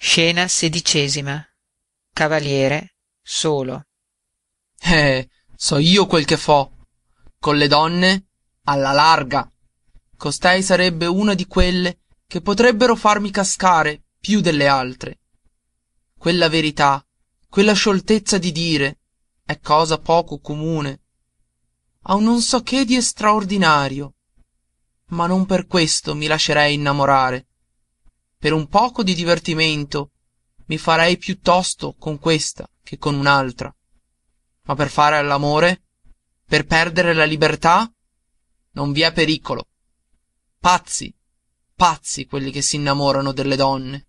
scena xvi cavaliere solo. Eh so io quel che fo. Con le donne alla larga. Costei sarebbe una di quelle che potrebbero farmi cascare più delle altre. Quella verità quella scioltezza di dire è cosa poco comune. Ha un non so che di straordinario. Ma non per questo mi lascerei innamorare per un poco di divertimento mi farei più tosto con questa che con un'altra. Ma per fare l'amore per perdere la libertà non vi è pericolo. Pazzi pazzi quelli che s'innamorano delle donne